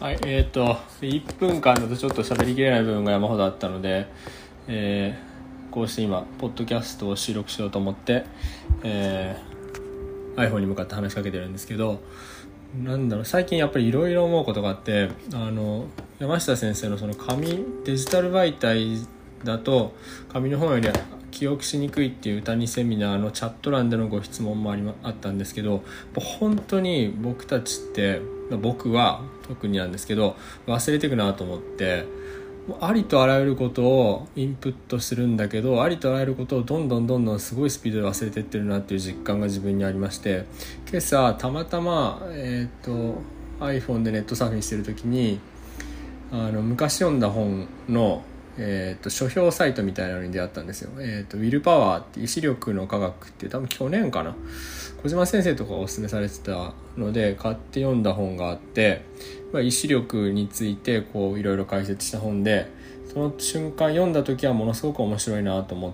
はい、えっ、と、1分間だとちょっと喋りきれない部分が山ほどあったので、えーこうして今、ポッドキャストを収録しようと思って、えー iPhone に向かって話しかけてるんですけど、なんだろう、最近やっぱりいろいろ思うことがあって、あの、山下先生のその紙、デジタル媒体だと、紙の本より記憶しにくいっていう歌にセミナーのチャット欄でのご質問もありまあったんですけど本当に僕たちって僕は特になんですけど忘れていくなと思ってもうありとあらゆることをインプットするんだけどありとあらゆることをどんどんどんどんすごいスピードで忘れていってるなっていう実感が自分にありまして今朝たまたま、えー、と iPhone でネットサーフィンしてる時にあの昔読んだ本の、えー、と書評サイトみたいなのに出会ったんですよ。えー、とウィルパワーって意志力の科学って多分去年かな小島先生とかがおすすめされてたので買って読んだ本があって、まあ、意志力についてこういろいろ解説した本でその瞬間読んだ時はものすごく面白いなと思っ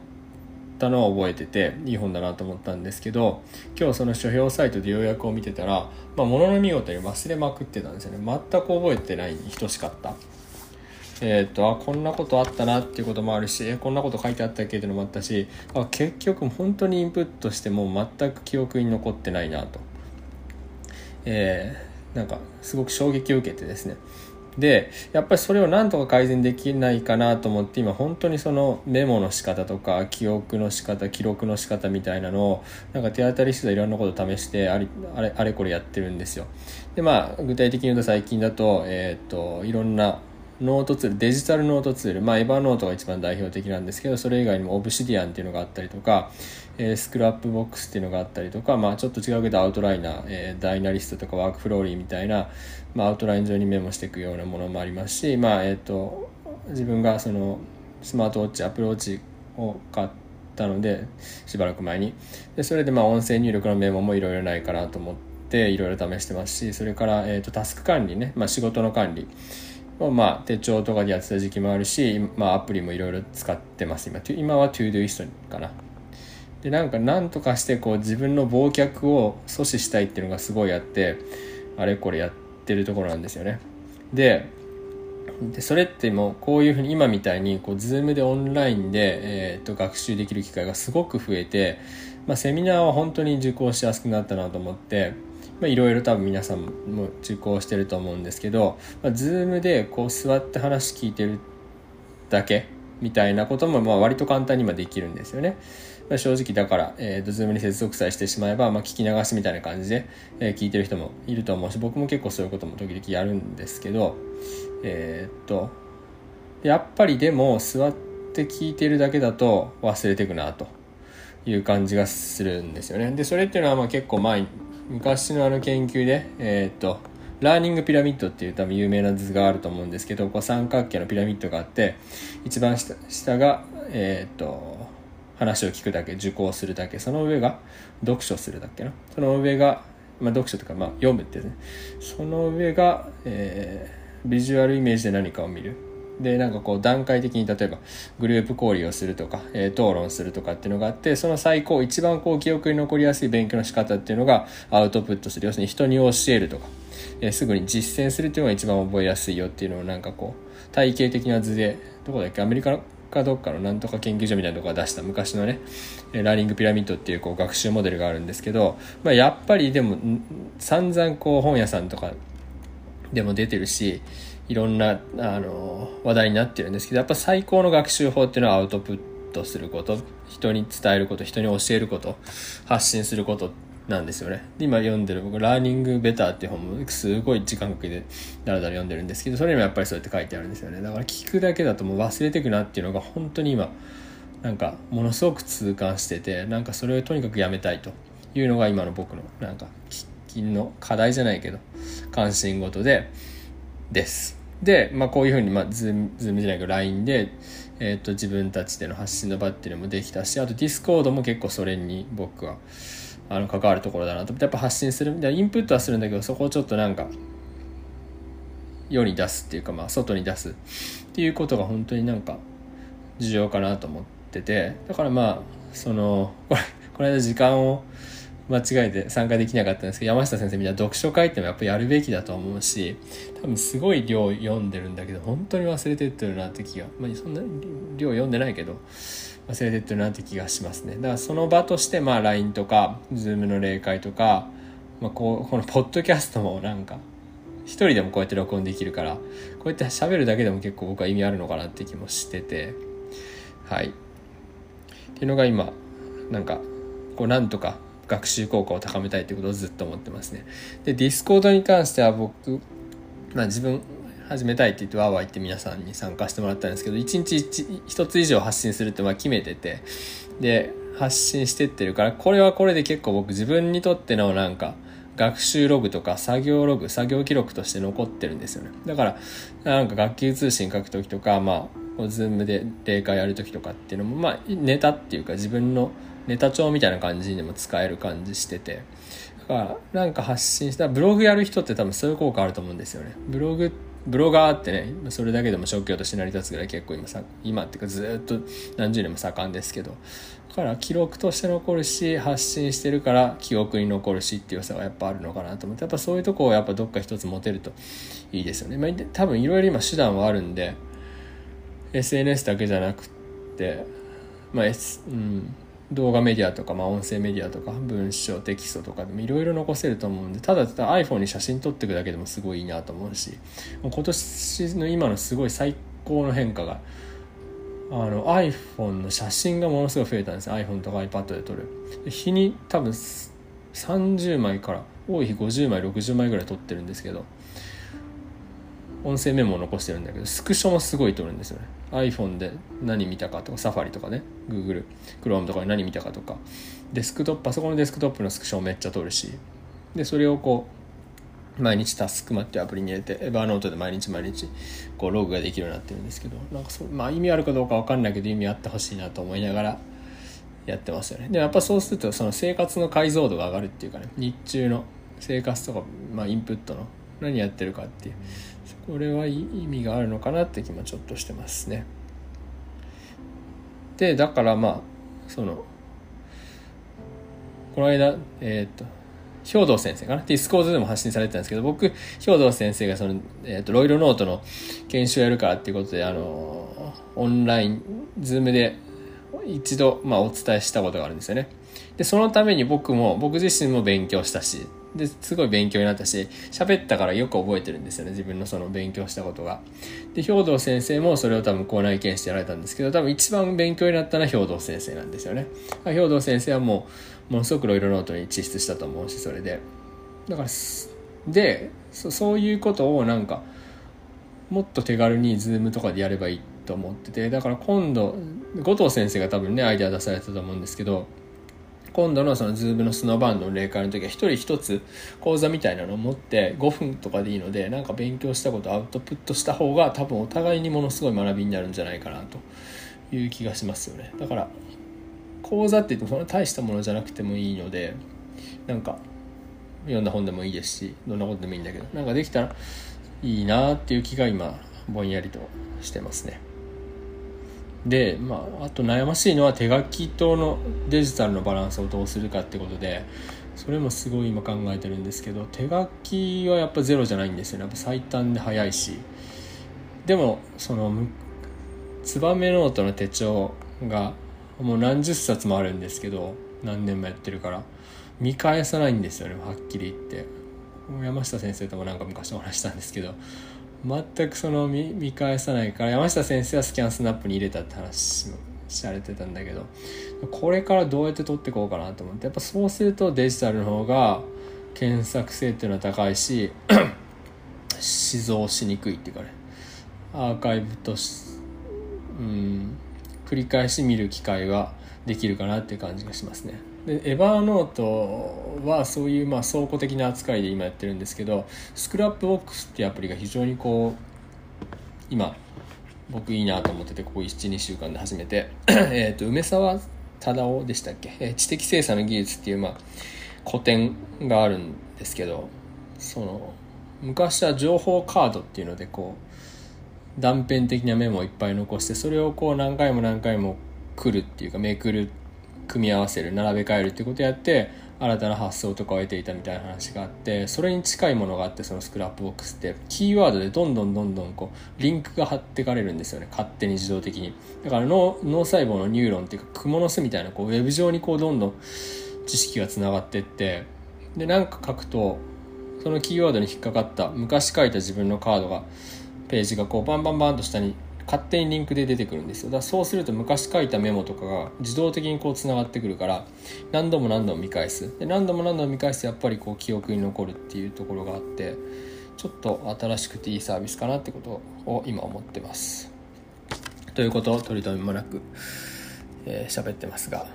たのを覚えてていい本だなと思ったんですけど今日その書評サイトで要約を見てたら、まあ、ものの見事に忘れまくってたんですよね全く覚えてないに等しかった。えー、とあこんなことあったなっていうこともあるしえこんなこと書いてあったっけっていうのもあったしあ結局本当にインプットしても全く記憶に残ってないなと、えーなんかすごく衝撃を受けてですね。でやっぱりそれをなんとか改善できないかなと思って今本当にそのメモの仕方とか記憶の仕方記録の仕方みたいなのをなんか手当たり次第いろんなことを試してありあれあれこれやってるんですよ。でまあ具体的に言うと最近だと,、えー、といろんなノートツールデジタルノートツール、まあ、エヴァノートが一番代表的なんですけどそれ以外にもオブシディアンっていうのがあったりとか、えー Scrapbox っていうのがあったりとか、まあ、ちょっと違うけどアウトライナー、えーダイナリストとか WorkFlowy みたいな、まあ、アウトライン上にメモしていくようなものもありますし、まあえー、と自分がそのスマートウォッチ Apple Watch を買ったのでしばらく前に。でそれでまあ音声入力のメモもいろいろないかなと思っていろいろ試してますしそれから、えー、とタスク管理ね、まあ、仕事の管理。まあ手帳とかでやってた時期もあるし、まあ、アプリもいろいろ使ってます。今今は Todoist かな。でなんかなんとかしてこう自分の忘却を阻止したいっていうのがすごいあってあれこれやってるところなんですよね。ででそれってもうこういうふうに今みたいにこう Zoom でオンラインで、えー、と学習できる機会がすごく増えて、まあ、セミナーは本当に受講しやすくなったなと思ってまあいろいろ多分皆さんも受講してると思うんですけど、まあ、Zoom でこう座って話聞いてるだけみたいなこともまあ割と簡単に今できるんですよね。まあ、正直だから、えー、と Zoom に接続さえしてしまえば、まあ、聞き流しみたいな感じで、えー聞いてる人もいると思うし僕も結構そういうことも時々やるんですけどえーっとやっぱりでも座って聞いてるだけだと忘れていくなという感じがするんですよね。でそれっていうのはまあ結構前昔のあの研究でえーっとラーニングピラミッドっていう多分有名な図があると思うんですけどこう三角形のピラミッドがあって一番下下がえーっと話を聞くだけ受講するだけその上が読書するだけな？その上が、まあ、読書とか、まあ、読むってね。その上が、えービジュアルイメージで何かを見る。でなんかこう段階的に例えばグループ交流をするとか、えー討論するとかっていうのがあってその最高一番こう記憶に残りやすい勉強の仕方っていうのがアウトプットする。要するに人に教えるとか、えーすぐに実践するっていうのが一番覚えやすいよっていうのをなんかこう体系的な図でどこだっけ？アメリカかどっかのなんとか研究所みたいなところが出した昔のねラーニングピラミッドっていうこう学習モデルがあるんですけど、まあ、やっぱりでも散々こう本屋さんとかでも出てるしいろんなあの話題になってるんですけどやっぱ最高の学習法っていうのはアウトプットすること人に伝えること人に教えること発信することなんですよね。で今読んでる僕「ラーニングベター」っていう本もすごい時間かけてだらだら読んでるんですけどそれにもやっぱりそうやって書いてあるんですよね。だから聞くだけだともう忘れてくなっていうのが本当に今なんかものすごく痛感しててなんかそれをとにかくやめたいというのが今の僕のなんか喫緊の課題じゃないけど関心事でです。で、まあ、こういうふうに、まあ、ズームズームじゃないけど LINE で、えー、と自分たちでの発信の場っていうのもできたしあと Discord も結構それに僕はあの関わるところだなと。思ってやっぱ発信するでインプットはするんだけどそこをちょっとなんか世に出すっていうか、まあ、外に出すっていうことが本当になんか重要かなと思ってて。だからまあそのこれこの間時間を間違えて参加できなかったんですけど山下先生みたいな読書会ってのはやっぱやるべきだと思うし多分すごい量読んでるんだけど本当に忘れてってるなって気がまあそんな量読んでないけど忘れてってるなって気がしますね。だからその場としてまあ LINE とか Zoom の例会とか、まあ、こうこのポッドキャストもなんか一人でもこうやって録音できるからこうやって喋るだけでも結構僕は意味あるのかなって気もしててはい。っていうのが今なんかこうなんとか学習効果を高めたいということをずっと思ってますね。で、ディスコードに関しては僕、まあ自分始めたいって言ってわーわー言って皆さんに参加してもらったんですけど、1日 1, 1つ以上発信するってまあ決めてて、で、発信してってるから、これはこれで結構僕自分にとってのなんか、学習ログとか作業ログ、作業記録として残ってるんですよね。だから、なんか学級通信書くときとか、まあ、ズームで例会やるときとかっていうのも、まあ、ネタっていうか自分のネタ帳みたいな感じにも使える感じしてて。だからなんか発信したらブログやる人って多分そういう効果あると思うんですよね。ブログブロガーってねそれだけでも職業として成り立つぐらい結構今さ今っていうかずっと何十年も盛んですけど。だから記録として残るし発信してるから記憶に残るしっていう良さがやっぱあるのかなと思って。やっぱそういうとこをやっぱどっか一つ持てるといいですよね、まあ、多分いろいろ今手段はあるんで SNS だけじゃなくてまあ、S うん。動画メディアとか、まあ、音声メディアとか文章テキストとかでもいろいろ残せると思うんでただただ iPhone に写真撮っていくだけでもすごいいいなと思うし今年の今のすごい最高の変化があの iPhone の写真がものすごい増えたんです iPhone とか iPad で撮る。日に多分30枚から多い日50枚60枚ぐらい撮ってるんですけど音声メモを残してるんだけどスクショもすごい撮るんですよね。iPhone で何見たかとかサファリとかね。Google Chrome とかで何見たかとか。デスクトップパソコンのデスクトップのスクショめっちゃ撮るし。でそれをこう毎日タスクマっていうアプリに入れてエバーノートで毎日毎日こうログができるようになってるんですけどなんかそ、まあ、意味あるかどうか分かんないけど意味あってほしいなと思いながらやってますよね。でもやっぱそうするとその生活の解像度が上がるっていうかね日中の生活とか、まあ、インプットの何やってるかっていうこれは意味があるのかなって気もちょっとしてますね。でだからまあそのこの間えっ、ー、と兵藤先生かな？ディスコードでも発信されてたんですけど僕兵藤先生がその、えーと、ロイロノートの研修やるからっていうことであのオンラインズームで一度、まあ、お伝えしたことがあるんですよねでそのために僕も僕自身も勉強したしですごい勉強になったし喋ったからよく覚えてるんですよね自分のその勉強したことが。で兵藤先生もそれを多分校内研修やられたんですけど多分一番勉強になったのは兵藤先生なんですよね。兵藤先生はもうものすごくいろいろノートに窒出したと思うしそれで。だからでそういうことをなんかもっと手軽にズームとかでやればいいと思っててだから今度後藤先生が多分ねアイデア出されたと思うんですけど今度のそのズームのスノーバンドの例会の時は一人一つ講座みたいなのを持って5分とかでいいのでなんか勉強したことアウトプットした方が多分お互いにものすごい学びになるんじゃないかなという気がしますよねだから講座って言ってもそんな大したものじゃなくてもいいのでなんか読んだ本でもいいですしどんなことでもいいんだけどなんかできたらいいなっていう気が今ぼんやりとしてますね。で、まあ、あと悩ましいのは手書きとのデジタルのバランスをどうするかってことでそれもすごい今考えてるんですけど手書きはやっぱゼロじゃないんですよね。やっぱ最短で早いし。でもそのツバメノートの手帳がもう何十冊もあるんですけど何年もやってるから見返さないんですよねはっきり言って。山下先生ともなんか昔お話したんですけど全くその見見返さないから山下先生はスキャンスナップに入れたって話もされてたんだけどこれからどうやって取っていこうかなと思ってやっぱそうするとデジタルの方が検索性っていうのは高いし死蔵しにくいっていうかねアーカイブとしうん繰り返し見る機会はできるかなっていう感じがしますね。でエヴァーノートはそういうまあ倉庫的な扱いで今やってるんですけどスクラップボックスっていうアプリが非常にこう今僕いいなと思っててここ12週間で始めて。えと梅沢忠夫でしたっけ、え知的精査の技術っていうまあ古典があるんですけどその昔は情報カードっていうのでこう断片的なメモをいっぱい残してそれをこう何回も何回も来るっていうかめくるって組み合わせる並べ替えるってことをやって新たな発想とかを得ていたみたいな話があってそれに近いものがあってそのスクラップボックスってキーワードでどんどんどんどんこうリンクが貼ってかれるんですよね。勝手に自動的に。だから脳脳細胞のニューロンっていうか蜘蛛の巣みたいなこうウェブ上にこうどんどん知識がつながってってで何か書くとそのキーワードに引っかかった昔書いた自分のカードがページがこうバンバンバンと下に勝手にリンクで出てくるんですよ。だからそうすると昔書いたメモとかが自動的にこうつながってくるから何度も何度も見返す。で何度も何度も見返すとやっぱりこう記憶に残るっていうところがあってちょっと新しくていいサービスかなってことを今思ってます。ということを取り留めもなく喋、えー、ってますが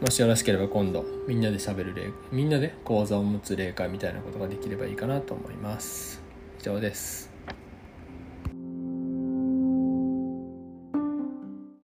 もしよろしければ今度みんなで喋る例みんなで講座を持つ例会みたいなことができればいいかなと思います。以上です。